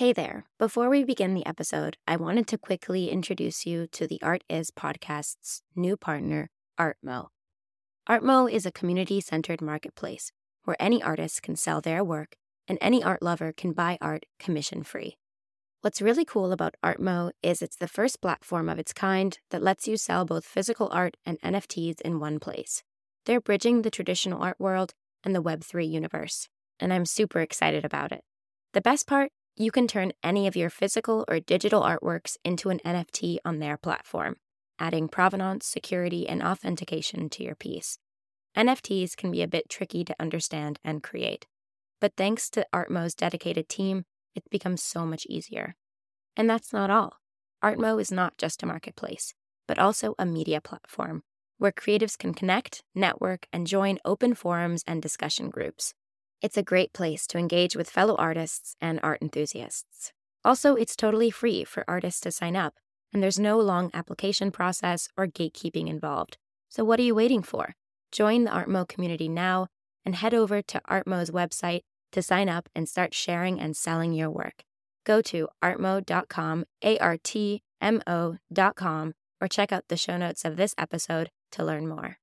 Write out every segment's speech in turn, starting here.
Hey there. Before we begin the episode, I wanted to quickly introduce you to the Art Is podcast's new partner, Artmo. Artmo is a community centered marketplace where any artist can sell their work and any art lover can buy art commission free. What's really cool about Artmo is it's the first platform of its kind that lets you sell both physical art and NFTs in one place. They're bridging the traditional art world and the Web3 universe, and I'm super excited about it. The best part? You can turn any of your physical or digital artworks into an NFT on their platform, adding provenance, security, and authentication to your piece. NFTs can be a bit tricky to understand and create, but thanks to Artmo's dedicated team, it's become so much easier. And that's not all. Artmo is not just a marketplace, but also a media platform where creatives can connect, network, and join open forums and discussion groups. It's a great place to engage with fellow artists and art enthusiasts. Also, it's totally free for artists to sign up, and there's no long application process or gatekeeping involved. So, what are you waiting for? Join the Artmo community now and head over to Artmo's website to sign up and start sharing and selling your work. Go to artmo.com, A R T M O.com, or check out the show notes of this episode to learn more.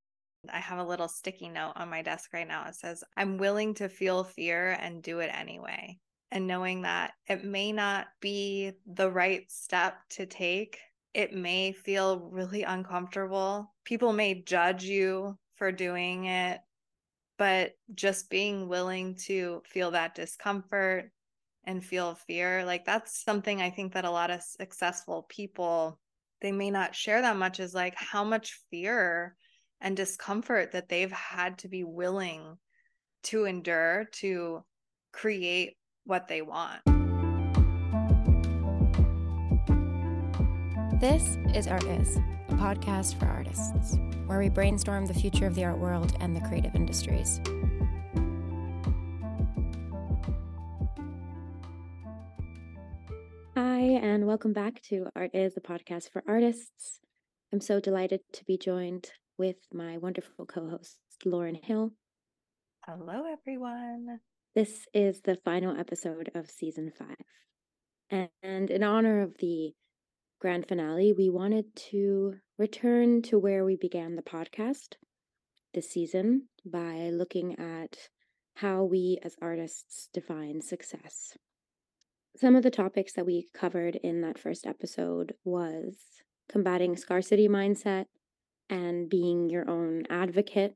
I have a little sticky note on my desk right now. It says, I'm willing to feel fear and do it anyway. And knowing that it may not be the right step to take, it may feel really uncomfortable. People may judge you for doing it, but just being willing to feel that discomfort and feel fear, like that's something I think that a lot of successful people they may not share that much is like how much fear and discomfort that they've had to be willing to endure to create what they want. This is Art Is, a podcast for artists, where we brainstorm the future of the art world and the creative industries. Hi, and welcome back to Art Is, a podcast for artists. I'm so delighted to be joined with my wonderful co host, Lauryn Hill. Hello, everyone. This is the final episode of season five. And in honor of the grand finale, we wanted to return to where we began the podcast this season by looking at how we as artists define success. Some of the topics that we covered in that first episode was combating scarcity mindset, and being your own advocate,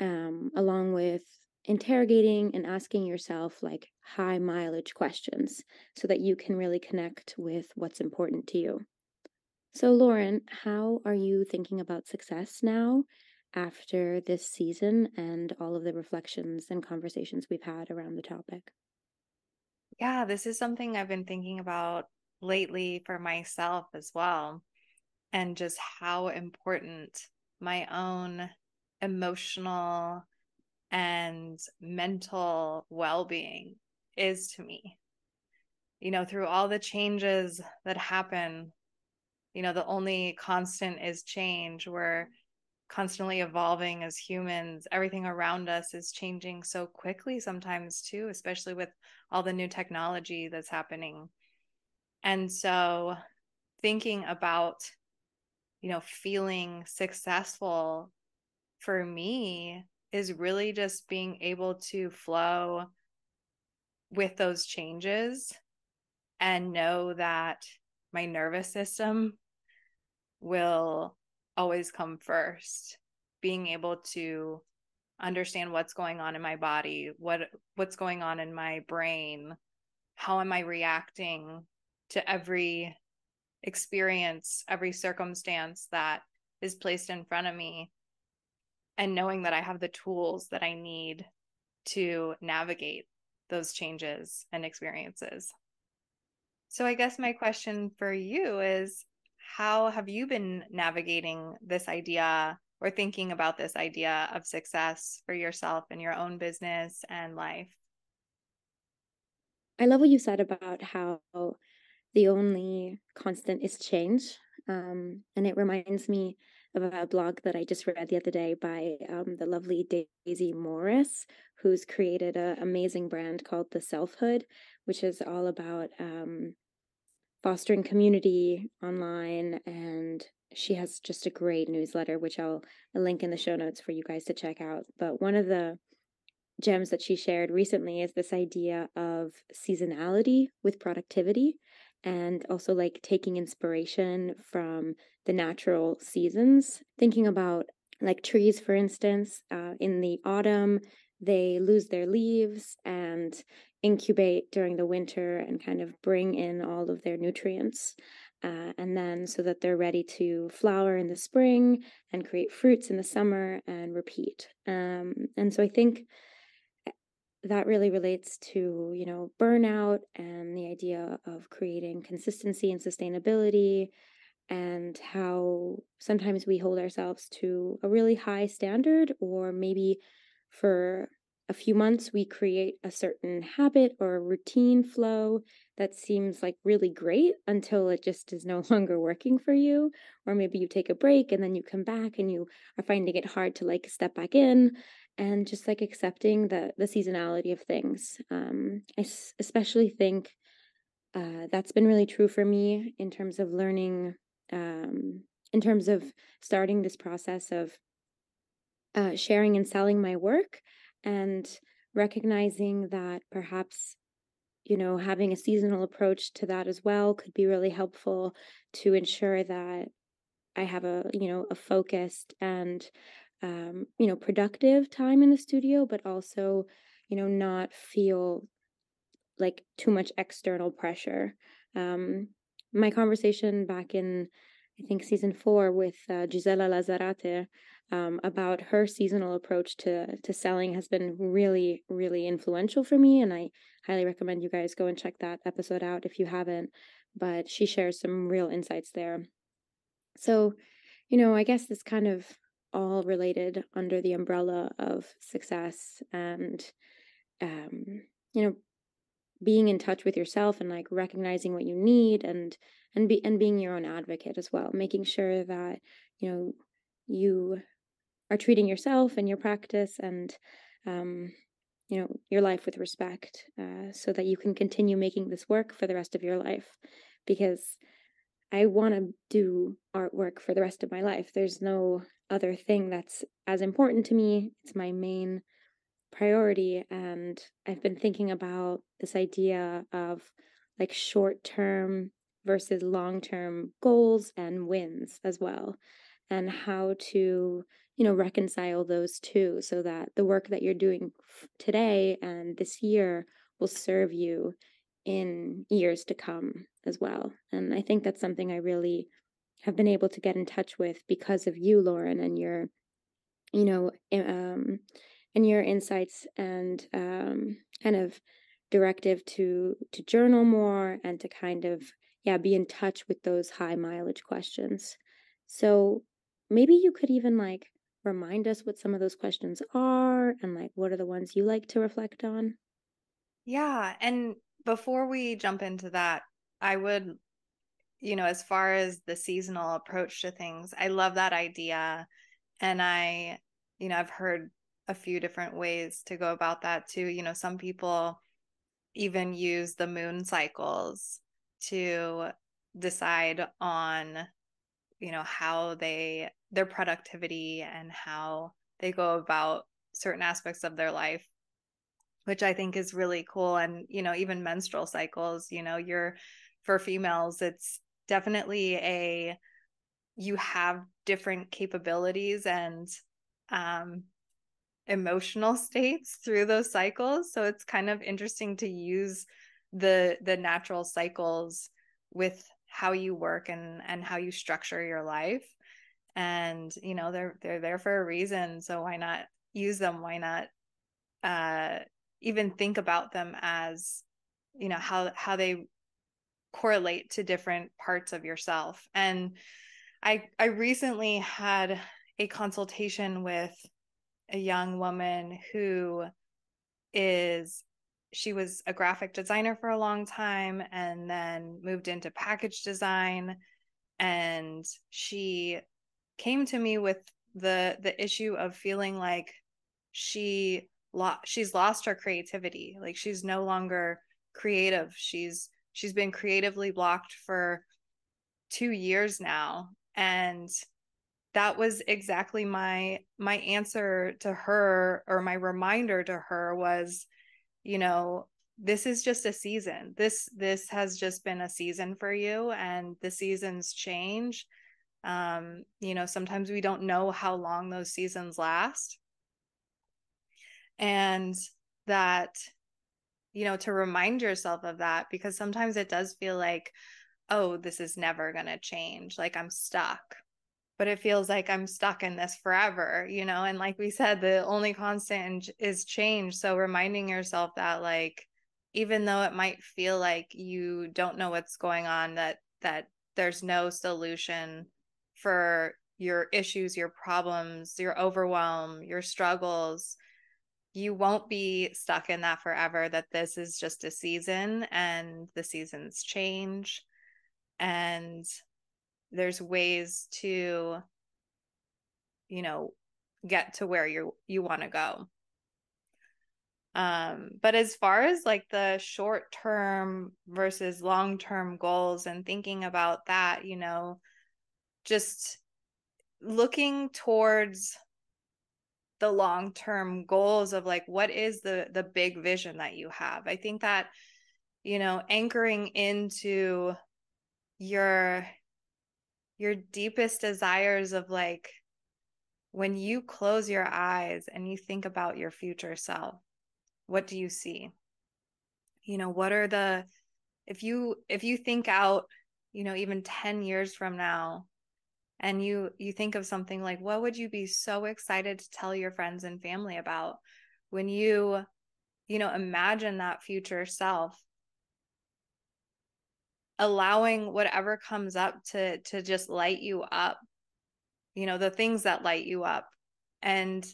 um, along with interrogating and asking yourself like high mileage questions so that you can really connect with what's important to you. So, Lauryn, how are you thinking about success now after this season and all of the reflections and conversations we've had around the topic? Yeah, this is something I've been thinking about lately for myself as well and just how important my own emotional and mental well being is to me. You know, through all the changes that happen, you know, the only constant is change. We're constantly evolving as humans. Everything around us is changing so quickly sometimes, too, especially with all the new technology that's happening. And so, thinking about you know, feeling successful for me is really just being able to flow with those changes and know that my nervous system will always come first. Being able to understand what's going on in my body what what's going on in my brain how am i reacting to every experience every circumstance that is placed in front of me and knowing that I have the tools that I need to navigate those changes and experiences. So, I guess my question for you is how have you been navigating this idea or thinking about this idea of success for yourself in your own business and life? I love what you said about how the only constant is change. Um, and it reminds me of a blog that I just read the other day by um, the lovely Daisy Morris, who's created an amazing brand called The Selfhood, which is all about um, fostering community online. And she has just a great newsletter, which I'll, I'll link in the show notes for you guys to check out. But one of the gems that she shared recently is this idea of seasonality with productivity and also like taking inspiration from the natural seasons. Thinking about like trees, for instance, uh, in the autumn, they lose their leaves and incubate during the winter and kind of bring in all of their nutrients. Uh, and then so that they're ready to flower in the spring and create fruits in the summer and repeat. Um, and so I think that really relates to you know burnout and the idea of creating consistency and sustainability and how sometimes we hold ourselves to a really high standard or maybe for a few months we create a certain habit or a routine flow that seems like really great until it just is no longer working for you or maybe you take a break and then you come back and you are finding it hard to like step back in and just like accepting the the seasonality of things. Um, I s- especially think uh, that's been really true for me in terms of learning, um, in terms of starting this process of uh, sharing and selling my work, and recognizing that perhaps you know having a seasonal approach to that as well could be really helpful to ensure that I have a you know a focused and um, you know, productive time in the studio, but also, you know, not feel like too much external pressure. Um, my conversation back in, I think, season four with uh, Gisela Lazarate um, about her seasonal approach to to selling has been really, really influential for me, and I highly recommend you guys go and check that episode out if you haven't. But she shares some real insights there. So, you know, I guess this kind of all related under the umbrella of success and um, you know being in touch with yourself and like recognizing what you need and and be and being your own advocate as well making sure that you know you are treating yourself and your practice and um, you know your life with respect uh, so that you can continue making this work for the rest of your life because i want to do artwork for the rest of my life there's no other thing that's as important to me. It's my main priority. And I've been thinking about this idea of like short term versus long term goals and wins as well, and how to, you know, reconcile those two so that the work that you're doing today and this year will serve you in years to come as well. And I think that's something I really have been able to get in touch with because of you, Lauryn, and your, you know, um, and your insights and um, kind of directive to to journal more and to kind of yeah be in touch with those high mileage questions. So maybe you could even like remind us what some of those questions are and like what are the ones you like to reflect on. Yeah, and before we jump into that, I would you know, as far as the seasonal approach to things, I love that idea. And I, you know, I've heard a few different ways to go about that too. You know, some people even use the moon cycles to decide on, you know, how they, their productivity and how they go about certain aspects of their life which I think is really cool. And, you know, even menstrual cycles, you know, you're for females, it's definitely a you have different capabilities and um, emotional states through those cycles. So it's kind of interesting to use the the natural cycles with how you work and and how you structure your life. And you know they're they're there for a reason. So why not use them? Why not uh even think about them as you know how how they correlate to different parts of yourself. And I I recently had a consultation with a young woman who is she was a graphic designer for a long time and then moved into package design. And she came to me with the the issue of feeling like she lo- she's lost her creativity. Like she's no longer creative. She's she's been creatively blocked for 2 years now. And that was exactly my my answer to her or my reminder to her was you know this is just a season. This this has just been a season for you and the seasons change. Um you know sometimes we don't know how long those seasons last. And that you know to remind yourself of that because sometimes it does feel like oh this is never going to change. Like i'm stuck but it feels like i'm stuck in this forever you know and like we said the only constant is change so reminding yourself that like even though it might feel like you don't know what's going on that that there's no solution for your issues your problems your overwhelm your struggles you won't be stuck in that forever that this is just a season and the seasons change and there's ways to you know get to where you you want to go. Um but as far as like the short term versus long term goals and thinking about that you know just looking towards the long term goals of like what is the the big vision that you have? I think that you know anchoring into your your deepest desires of like when you close your eyes and you think about your future self what do you see? You know what are the if you if you think out you know even 10 years from now and you you think of something like what would you be so excited to tell your friends and family about when you you know imagine that future self allowing whatever comes up to to just light you up you know the things that light you up and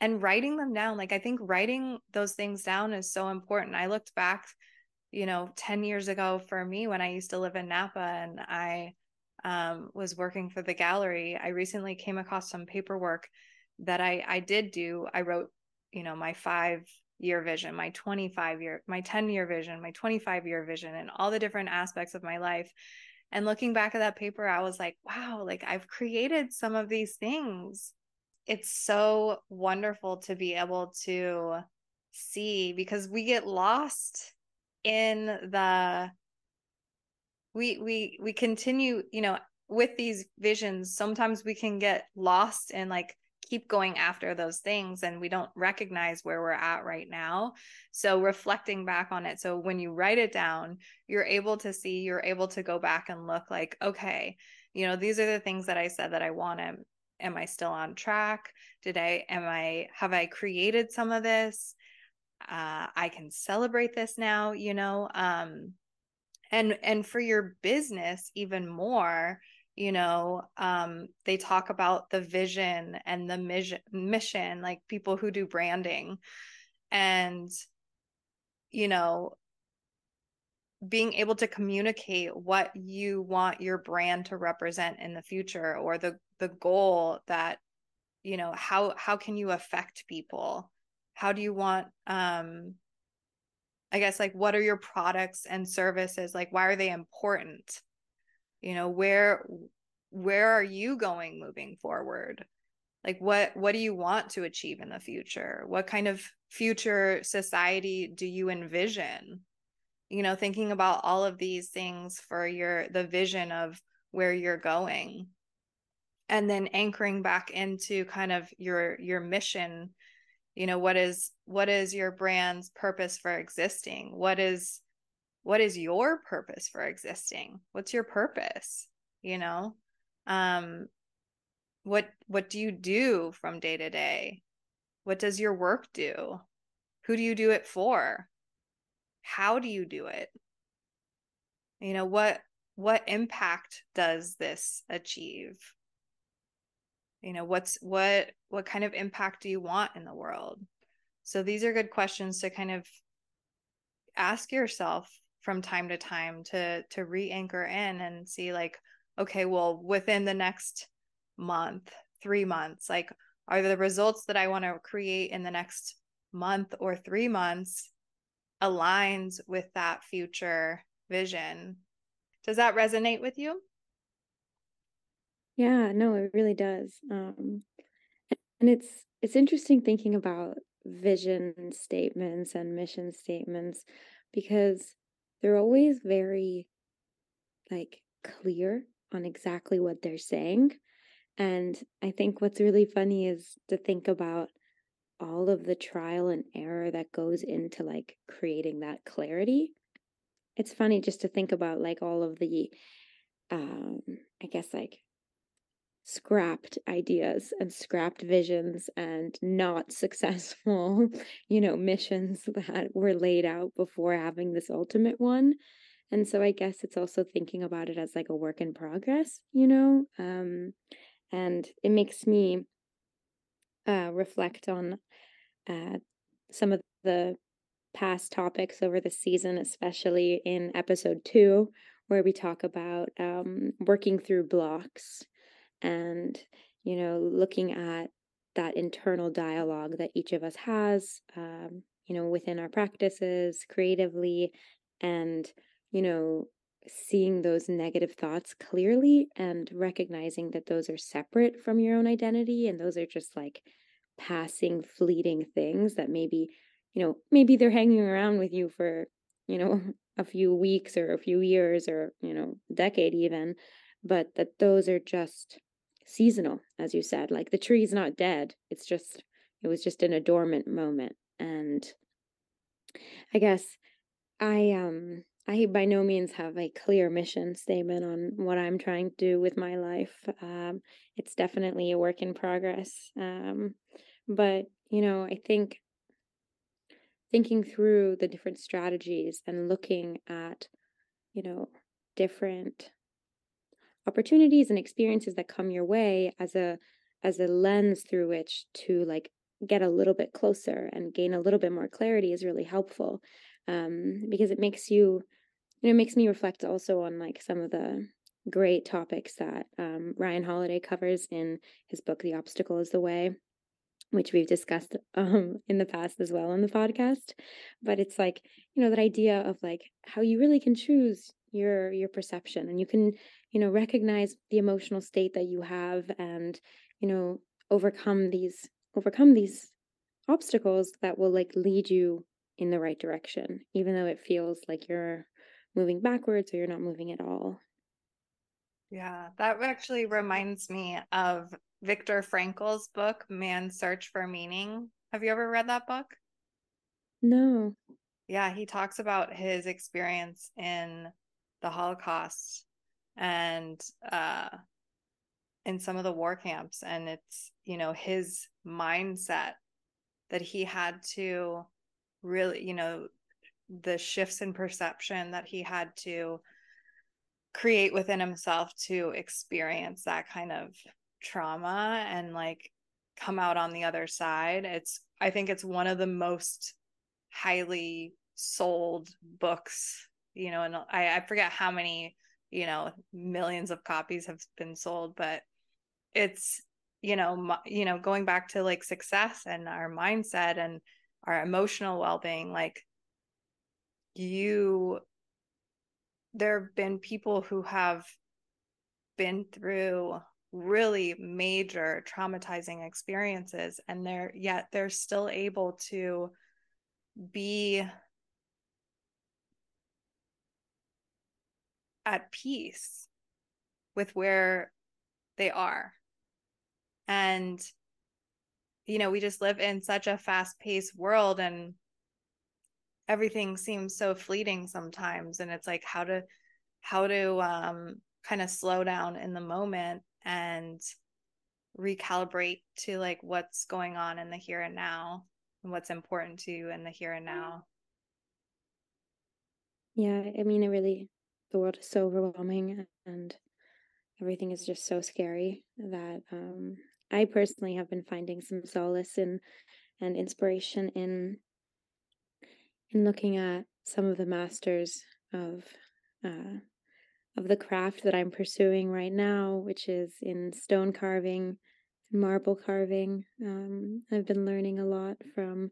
and writing them down like i think writing those things down is so important i looked back you know 10 years ago for me when i used to live in napa and i um, was working for the gallery, I recently came across some paperwork that I I did do. I wrote, you know, my five year vision, my 25 year, my 10 year vision, my 25 year vision, and all the different aspects of my life. And looking back at that paper, I was like, wow, like I've created some of these things. It's so wonderful to be able to see because we get lost in the we we we continue you know with these visions sometimes we can get lost in like keep going after those things and we don't recognize where we're at right now. So reflecting back on it so when you write it down you're able to see you're able to go back and look like okay you know these are the things that i said that i want. Am, am i still on track? Did i am i have i created some of this? Uh, i can celebrate this now you know um and and for your business even more you know um they talk about the vision and the mission mission like people who do branding and you know being able to communicate what you want your brand to represent in the future or the the goal that you know how how can you affect people how do you want um I guess like what are your products and services? Like why are they important? You know, where where are you going moving forward? Like what what do you want to achieve in the future? What kind of future society do you envision? You know, thinking about all of these things for your the vision of where you're going and then anchoring back into kind of your your mission you know what is what is your brand's purpose for existing what is what is your purpose for existing? What's your purpose? You know um what what do you do from day to day? What does your work do? Who do you do it for? How do you do it? You know what what impact does this achieve? You know what's what what kind of impact do you want in the world? So these are good questions to kind of ask yourself from time to time to to re-anchor in and see like okay well within the next month, three months? Like, are the results that I want to create in the next month or three months aligns with that future vision? Does that resonate with you? Yeah, no, it really does. Um, and it's it's interesting thinking about vision statements and mission statements because they're always very like clear on exactly what they're saying. And I think what's really funny is to think about all of the trial and error that goes into like creating that clarity. It's funny just to think about like all of the um I guess like scrapped ideas and scrapped visions and not successful, you know, missions that were laid out before having this ultimate one. And so I guess it's also thinking about it as like a work in progress, you know? Um, and it makes me uh, reflect on uh, some of the past topics over the season, especially in episode two, where we talk about um, working through blocks and you know looking at that internal dialogue that each of us has um, you know within our practices creatively and you know seeing those negative thoughts clearly and recognizing that those are separate from your own identity and those are just like passing fleeting things that maybe you know maybe they're hanging around with you for you know a few weeks or a few years or you know decade even but that those are just seasonal, as you said. Like the tree's not dead. It's just, it was just in a dormant moment. And I guess I, um, I by no means have a clear mission statement on what I'm trying to do with my life. Um, it's definitely a work in progress. Um, but, you know, I think thinking through the different strategies and looking at, you know, different opportunities and experiences that come your way as a as a lens through which to like get a little bit closer and gain a little bit more clarity is really helpful um, because it makes you you know it makes me reflect also on like some of the great topics that um, Ryan Holiday covers in his book The Obstacle is the Way which we've discussed um, in the past as well on the podcast. But it's like you know that idea of like how you really can choose your your perception and you can you know recognize the emotional state that you have and you know overcome these overcome these obstacles that will like lead you in the right direction even though it feels like you're moving backwards or you're not moving at all. Yeah that actually reminds me of Viktor Frankl's book Man's Search for Meaning. Have you ever read that book? No. Yeah he talks about his experience in the holocaust and uh in some of the war camps and it's you know his mindset that he had to really you know the shifts in perception that he had to create within himself to experience that kind of trauma and like come out on the other side. It's i think it's one of the most highly sold books you know and i i forget how many you know millions of copies have been sold but it's you know you know going back to like success and our mindset and our emotional well-being like you there have been people who have been through really major traumatizing experiences and they're yet they're still able to be at peace with where they are. And, you know, we just live in such a fast paced world and everything seems so fleeting sometimes. And it's like how to, how to um, kind of slow down in the moment and recalibrate to like what's going on in the here and now and what's important to you in the here and now. Yeah, I mean, it really the world is so overwhelming and everything is just so scary that um, I personally have been finding some solace in and inspiration in in looking at some of the masters of uh, of the craft that I'm pursuing right now, which is in stone carving marble carving. Um, I've been learning a lot from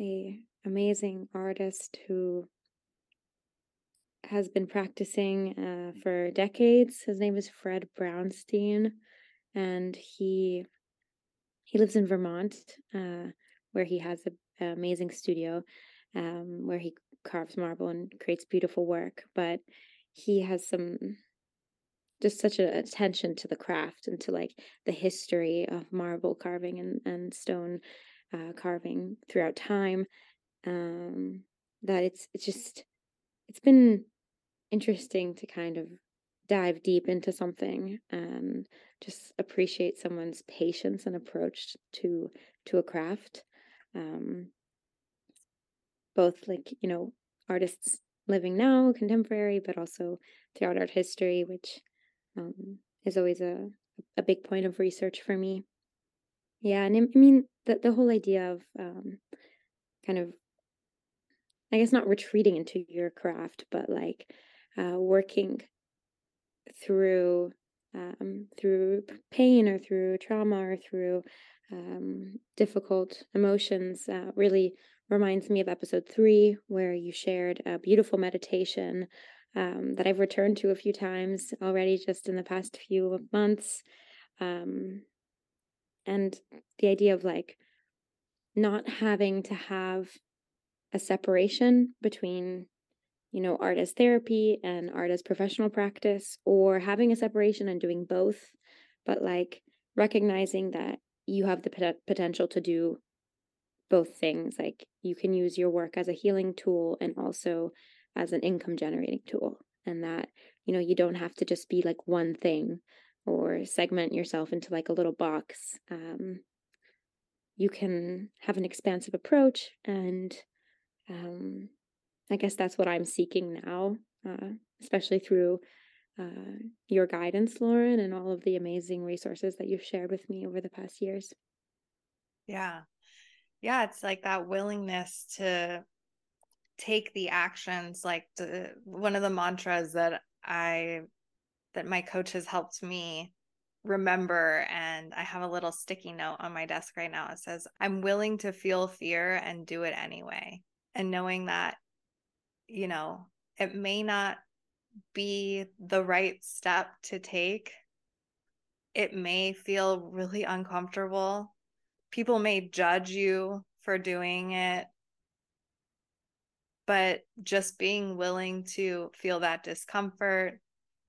a amazing artist who has been practicing uh, for decades. His name is Fred Brownstein, and he he lives in Vermont, uh, where he has an amazing studio um, where he carves marble and creates beautiful work. But he has some just such an attention to the craft and to like the history of marble carving and, and stone uh, carving throughout time um, that it's it's just it's been interesting to kind of dive deep into something and just appreciate someone's patience and approach to to a craft um, both like you know artists living now contemporary but also throughout art history which um, is always a a big point of research for me. Yeah and i mean the, the whole idea of um, kind of i guess not retreating into your craft but like uh, working through um, through pain or through trauma or through um, difficult emotions uh, really reminds me of episode three, where you shared a beautiful meditation um, that I've returned to a few times already just in the past few months. Um, and the idea of like not having to have a separation between you know, art as therapy and art as professional practice, or having a separation and doing both, but like recognizing that you have the pot- potential to do both things. Like you can use your work as a healing tool and also as an income generating tool, and that, you know, you don't have to just be like one thing or segment yourself into like a little box. Um, you can have an expansive approach and um, I guess that's what I'm seeking now, uh, especially through uh, your guidance, Lauryn, and all of the amazing resources that you've shared with me over the past years. Yeah. Yeah. It's like that willingness to take the actions. Like the, one of the mantras that I, that my coach has helped me remember and I have a little sticky note on my desk right now. It says, I'm willing to feel fear and do it anyway. And knowing that you know, it may not be the right step to take. It may feel really uncomfortable. People may judge you for doing it. But just being willing to feel that discomfort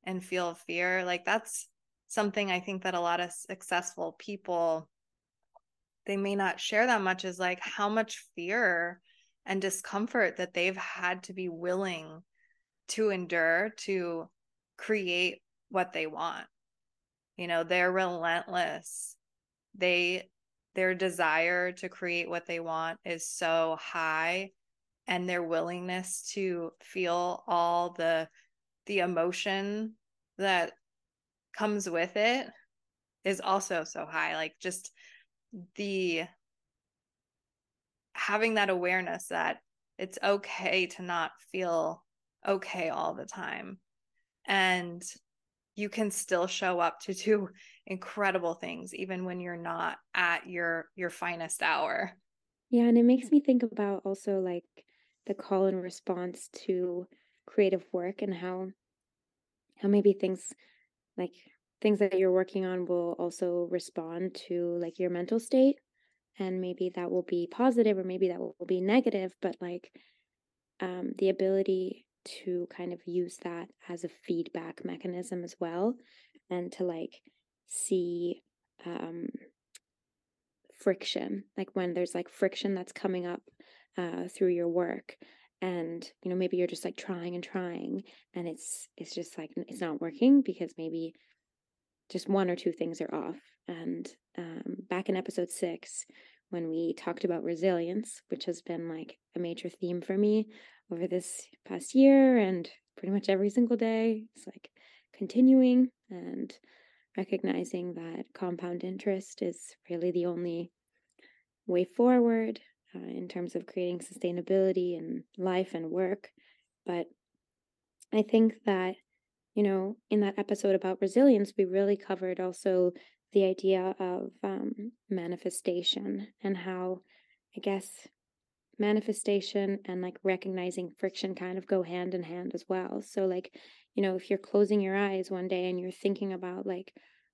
and feel fear, like that's something I think that a lot of successful people they may not share that much is like how much fear and discomfort that they've had to be willing to endure to create what they want. You know, they're relentless. They their desire to create what they want is so high and their willingness to feel all the the emotion that comes with it is also so high like just the having that awareness that it's okay to not feel okay all the time. And you can still show up to do incredible things even when you're not at your your finest hour. Yeah and it makes me think about also like the call and response to creative work and how how maybe things like things that you're working on will also respond to like your mental state and maybe that will be positive or maybe that will be negative but like um, the ability to kind of use that as a feedback mechanism as well and to like see um, friction like when there's like friction that's coming up uh, through your work and you know maybe you're just like trying and trying and it's it's just like it's not working because maybe just one or two things are off and um, back in episode six, when we talked about resilience, which has been like a major theme for me over this past year and pretty much every single day, it's like continuing and recognizing that compound interest is really the only way forward uh, in terms of creating sustainability in life and work. But I think that you know, in that episode about resilience, we really covered also the idea of um, manifestation and how, I guess, manifestation and like recognizing friction kind of go hand in hand as well. So, like, you know, if you're closing your eyes one day and you're thinking about like,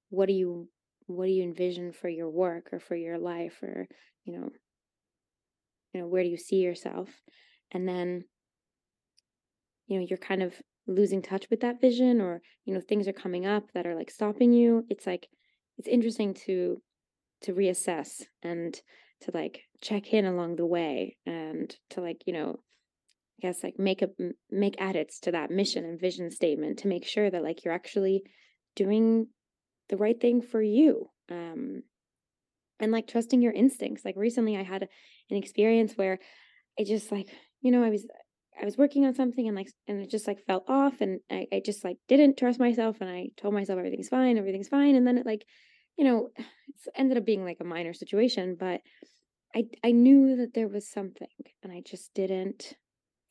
what do you what do you envision for your work or for your life or you know you know where do you see yourself and then you know you're kind of losing touch with that vision or you know things are coming up that are like stopping you it's like it's interesting to to reassess and to like check in along the way and to like you know i guess like make a make edits to that mission and vision statement to make sure that like you're actually doing the right thing for you um and like trusting your instincts like recently i had an experience where i just like you know i was I was working on something and like and it just like fell off and I, I just like didn't trust myself and I told myself everything's fine, everything's fine. And then it like, you know, it ended up being like a minor situation, but I I knew that there was something and I just didn't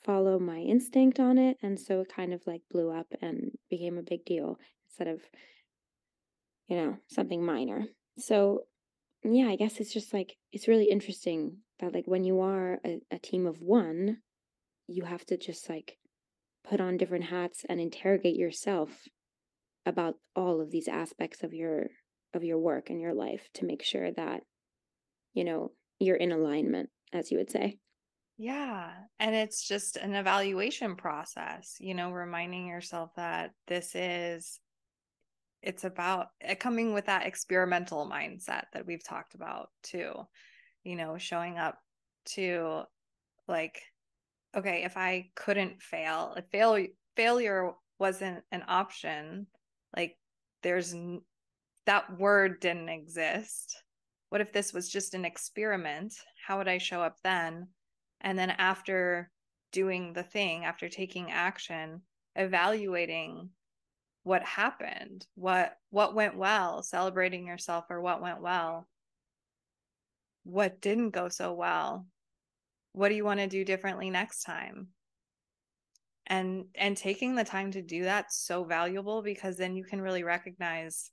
follow my instinct on it. And so it kind of like blew up and became a big deal instead of, you know, something minor. So yeah, I guess it's just like it's really interesting that like when you are a, a team of one, you have to just like put on different hats and interrogate yourself about all of these aspects of your of your work and your life to make sure that you know you're in alignment as you would say. Yeah and it's just an evaluation process you know reminding yourself that this is it's about coming with that experimental mindset that we've talked about too you know showing up to like okay, if I couldn't fail, if fail failure wasn't an option, like there's that word didn't exist. What if this was just an experiment? How would I show up then? And then after doing the thing, after taking action, evaluating what happened, what what went well, celebrating yourself or what went well, what didn't go so well, what do you want to do differently next time and and taking the time to do that's so valuable because then you can really recognize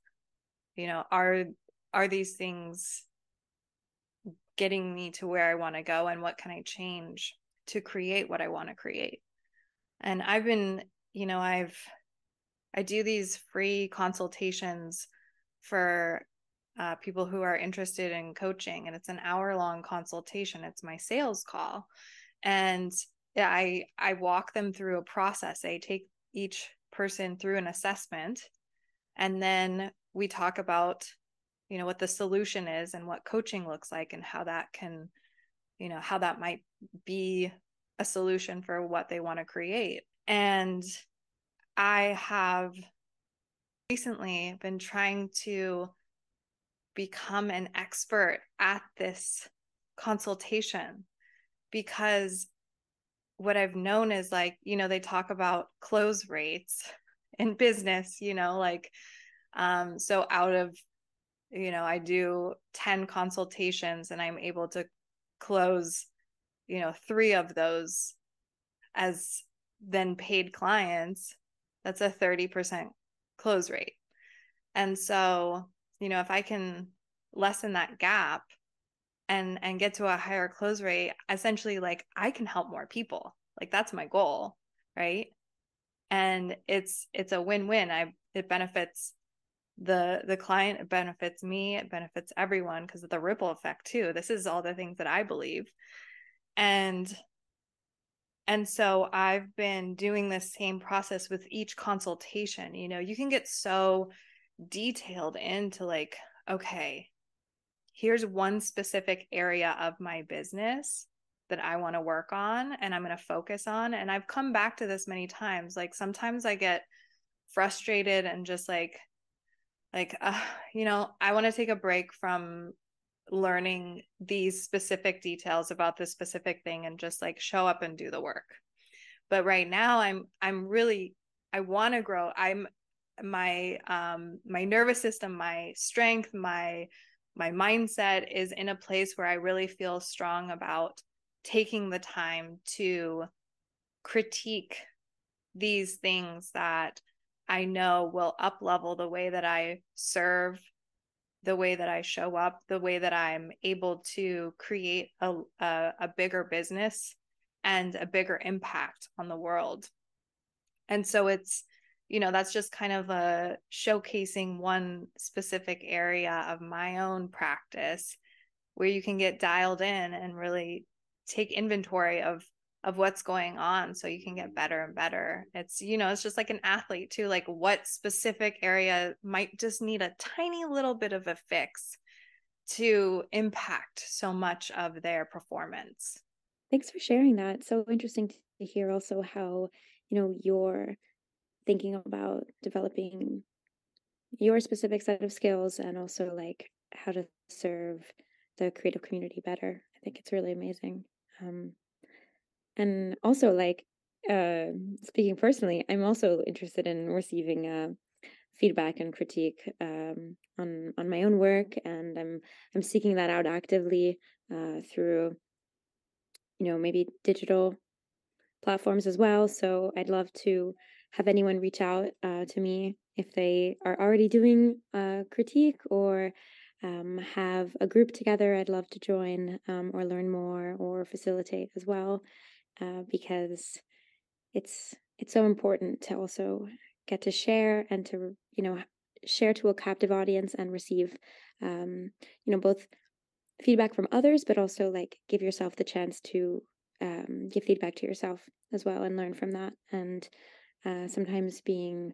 you know are are these things getting me to where i want to go and what can i change to create what i want to create? And i've been you know i've i do these free consultations for uh, people who are interested in coaching and it's an hour long consultation. It's my sales call. And i i walk them through a process. I take each person through an assessment and then we talk about you know what the solution is and what coaching looks like and how that can you know how that might be a solution for what they want to create. And i have recently been trying to become an expert at this consultation because what I've known is like, you know, they talk about close rates in business, you know, like, um, so out of, you know, I do 10 consultations and I'm able to close, you know, three of those as then paid clients. That's a 30% close rate. And so you know if i can lessen that gap and and get to a higher close rate essentially like i can help more people like that's my goal right and it's it's a win-win i it benefits the the client it benefits me it benefits everyone because of the ripple effect too this is all the things that i believe and and so i've been doing this same process with each consultation you know you can get so detailed into like, okay, here's one specific area of my business that I want to work on and I'm going to focus on. And I've come back to this many times. Like sometimes I get frustrated and just like, like, uh, you know, I want to take a break from learning these specific details about this specific thing and just like show up and do the work. But right now I'm I'm really I want to grow. I'm my um my nervous system my strength my my mindset is in a place where i really feel strong about taking the time to critique these things that I know will up level the way that I serve, the way that I show up, the way that I'm able to create a, a, a bigger business and a bigger impact on the world. And so it's, you know, that's just kind of a showcasing one specific area of my own practice where you can get dialed in and really take inventory of of what's going on so you can get better and better. It's, you know, it's just like an athlete too, like what specific area might just need a tiny little bit of a fix to impact so much of their performance. Thanks for sharing that. So interesting to hear also how, you know, you're thinking about developing your specific set of skills and also like how to serve the creative community better. I think it's really amazing. Um, and also, like, uh, speaking personally, I'm also interested in receiving uh, feedback and critique um, on on my own work, and I'm I'm seeking that out actively uh, through, you know, maybe digital platforms as well. So I'd love to have anyone reach out uh, to me if they are already doing a critique or um, have a group together. I'd love to join um, or learn more or facilitate as well uh, because it's it's so important to also get to share and to you know share to a captive audience and receive um, you know both feedback from others but also like give yourself the chance to um, give feedback to yourself as well and learn from that. And uh, sometimes being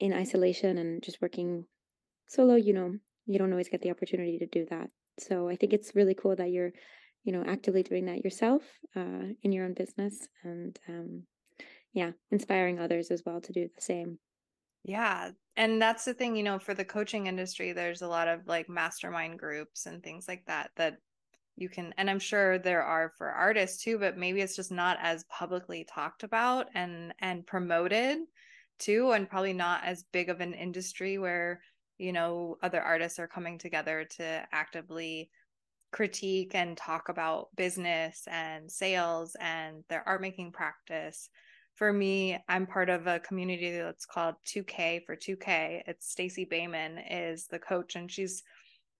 in isolation and just working solo you know you don't always get the opportunity to do that. So i think it's really cool that you're you know actively doing that yourself uh, in your own business and um, yeah inspiring others as well to do the same. Yeah and that's the thing you know for the coaching industry there's a lot of like mastermind groups and things like that that you can and i'm sure there are for artists too but maybe it's just not as publicly talked about and and promoted too and probably not as big of an industry where you know other artists are coming together to actively critique and talk about business and sales and their art making practice. For me, I'm part of a community that's called 2K for 2K. It's Stacey Boehman is the coach and she's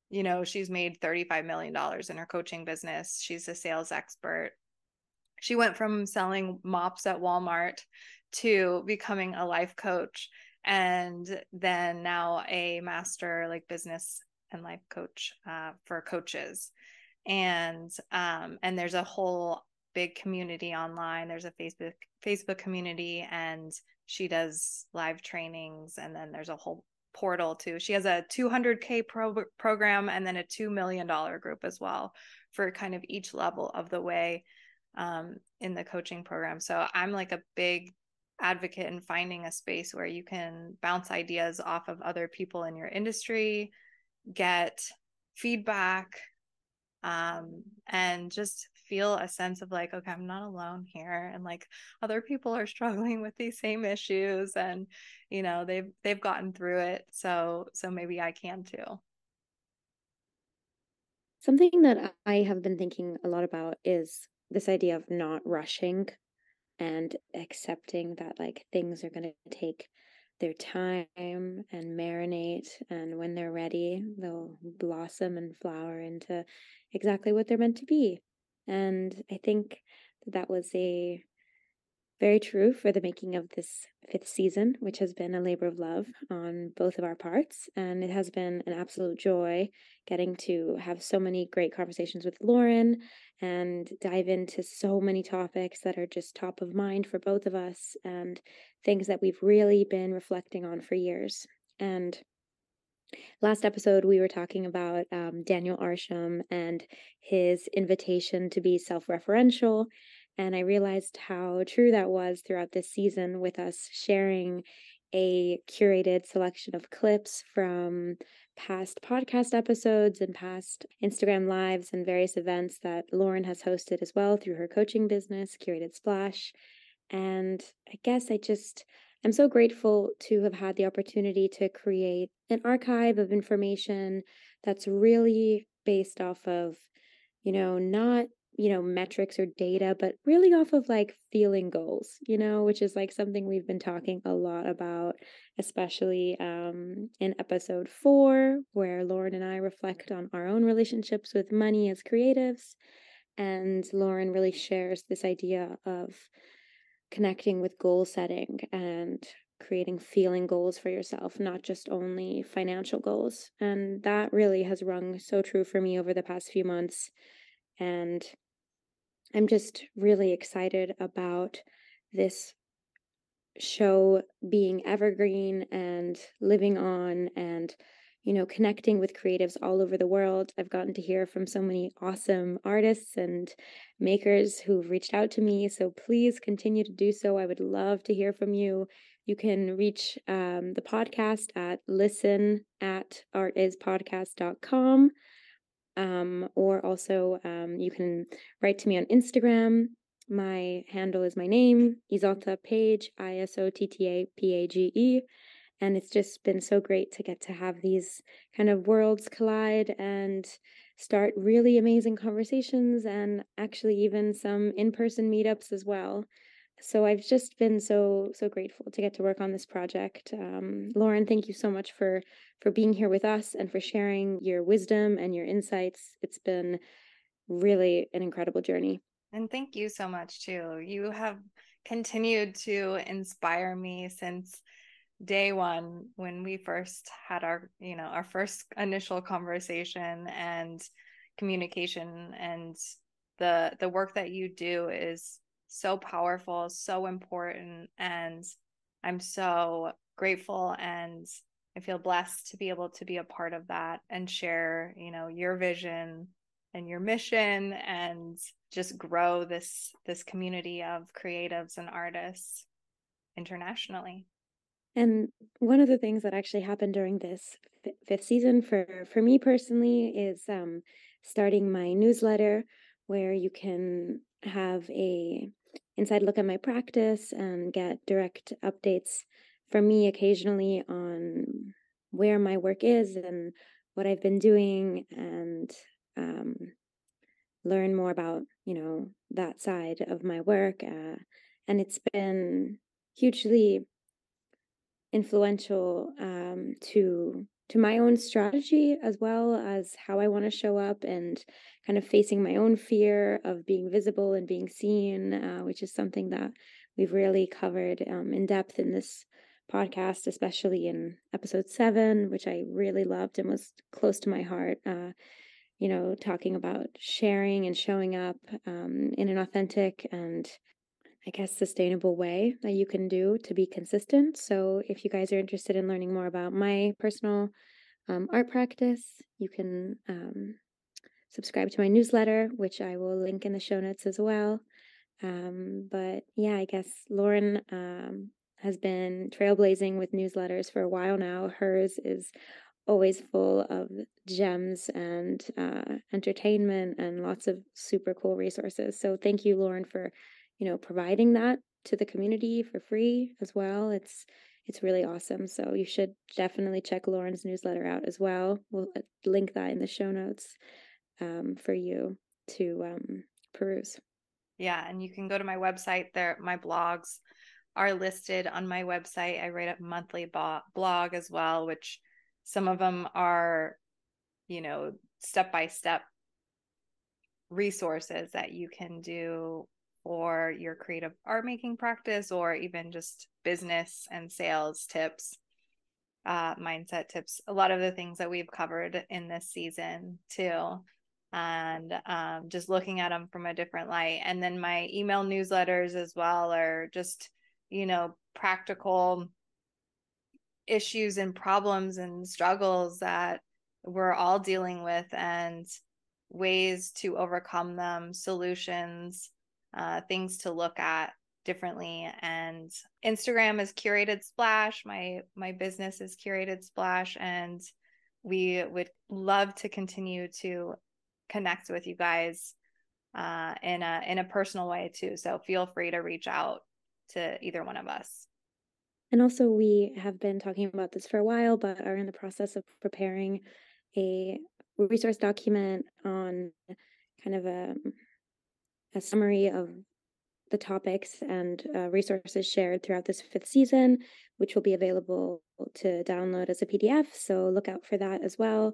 you know, she's made 35 million dollars in her coaching business. She's a sales expert. She went from selling mops at Walmart to becoming a life coach and then now a master like business and life coach uh, for coaches and um, and there's a whole big community online. There's a facebook facebook community and she does live trainings and then there's a whole portal too. She has a 200k pro- program and then a $2 million group as well for kind of each level of the way um, in the coaching program. So i'm like a big advocate in finding a space where you can bounce ideas off of other people in your industry get feedback um, and just feel a sense of like okay i'm not alone here and like other people are struggling with these same issues and you know they've they've gotten through it so so maybe i can too. Something that i have been thinking a lot about is this idea of not rushing and accepting that like things are going to take their time and marinate and when they're ready they'll blossom and flower into exactly what they're meant to be. And i think that, that was a very true for the making of this fifth season, which has been a labor of love on both of our parts. And it has been an absolute joy getting to have so many great conversations with Lauryn and dive into so many topics that are just top of mind for both of us and things that we've really been reflecting on for years. And last episode, we were talking about um, Daniel Arsham and his invitation to be self referential and I realized how true that was throughout this season with us sharing a curated selection of clips from past podcast episodes and past Instagram lives and various events that Lauryn has hosted as well through her coaching business, Curated Splash. And I guess I just I'm so grateful to have had the opportunity to create an archive of information that's really based off of, you know, not you know, metrics or data, but really off of like feeling goals, you know, which is like something we've been talking a lot about, especially um, in episode four, where Lauryn and I reflect on our own relationships with money as creatives. And Lauryn really shares this idea of connecting with goal setting and creating feeling goals for yourself, not just only financial goals. And that really has rung so true for me over the past few months. And I'm just really excited about this show being evergreen and living on and you know connecting with creatives all over the world. I've gotten to hear from so many awesome artists and makers who've reached out to me so please continue to do so. I would love to hear from you. You can reach um, the podcast at listen at artispodcast.com. Um, or also, um, you can write to me on Instagram. My handle is my name, Isotta Page, I S O T T A P A G E. And it's just been so great to get to have these kind of worlds collide and start really amazing conversations and actually even some in person meetups as well so I've just been so so grateful to get to work on this project. Um, Lauryn, thank you so much for for being here with us and for sharing your wisdom and your insights. It's been really an incredible journey. And thank you so much too. You have continued to inspire me since day one when we first had our you know our first initial conversation and communication and the the work that you do is so powerful, so important. And I'm so grateful and I feel blessed to be able to be a part of that and share, you know, your vision and your mission and just grow this this community of creatives and artists internationally. And one of the things that actually happened during this fifth season for for me personally is um, starting my newsletter where you can have a inside look at my practice and get direct updates from me occasionally on where my work is and what I've been doing and um, learn more about you know that side of my work uh, and it's been hugely influential um, to to my own strategy as well as how I want to show up and kind of facing my own fear of being visible and being seen, uh, which is something that we've really covered um, in depth in this podcast, especially in episode seven, which I really loved and was close to my heart. Uh, you know, talking about sharing and showing up um, in an authentic and I guess, sustainable way that you can do to be consistent. So, if you guys are interested in learning more about my personal um, art practice, you can um, subscribe to my newsletter, which I will link in the show notes as well. Um, but yeah, I guess Lauryn um, has been trailblazing with newsletters for a while now. Hers is always full of gems and uh, entertainment and lots of super cool resources. So, thank you, Lauryn, for you know, providing that to the community for free as well. It's it's really awesome. So you should definitely check Lauryn's newsletter out as well. We'll uh, link that in the show notes um, for you to um, peruse. Yeah, and you can go to my website. There, my blogs are listed on my website. I write a monthly bo- blog as well, which some of them are, you know, step by step resources that you can do or your creative art making practice or even just business and sales tips uh, mindset tips. A lot of the things that we've covered in this season too. And um, just looking at them from a different light. And then my email newsletters as well are just you know practical issues and problems and struggles that we're all dealing with and ways to overcome them solutions uh, things to look at differently. And instagram is curated splash. My my business is curated splash. And we would love to continue to connect with you guys uh, in a in a personal way too. So feel free to reach out to either one of us. And also we have been talking about this for a while but are in the process of preparing a resource document on kind of a a summary of the topics and uh, resources shared throughout this fifth season, which will be available to download as a PDF. So look out for that as well.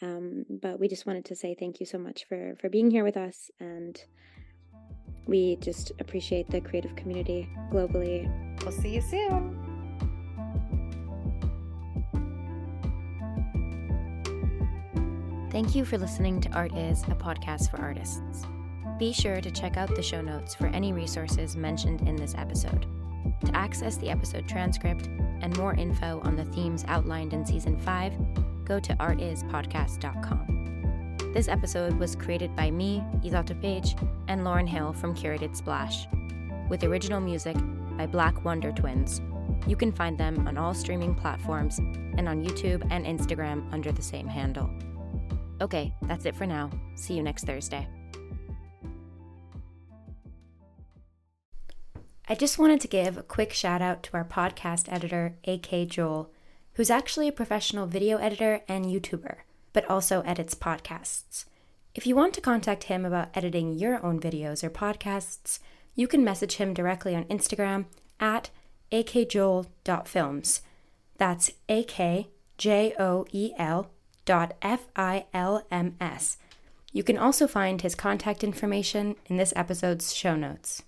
Um, but we just wanted to say thank you so much for for being here with us, and we just appreciate the creative community globally. We'll see you soon. Thank you for listening to Art Is, a podcast for artists. Be sure to check out the show notes for any resources mentioned in this episode. To access the episode transcript and more info on the themes outlined in Season 5, go to artispodcast.com. This episode was created by me, Isotta Page, and Lauryn Hill from Curated Splash, with original music by Black Wonder Twins. You can find them on all streaming platforms and on YouTube and Instagram under the same handle. Okay, that's it for now. See you next Thursday. I just wanted to give a quick shout out to our podcast editor, AK Joel, who's actually a professional video editor and YouTuber, but also edits podcasts. If you want to contact him about editing your own videos or podcasts, you can message him directly on Instagram at akjoel.films. That's A K J O E L dot F I L M S. You can also find his contact information in this episode's show notes.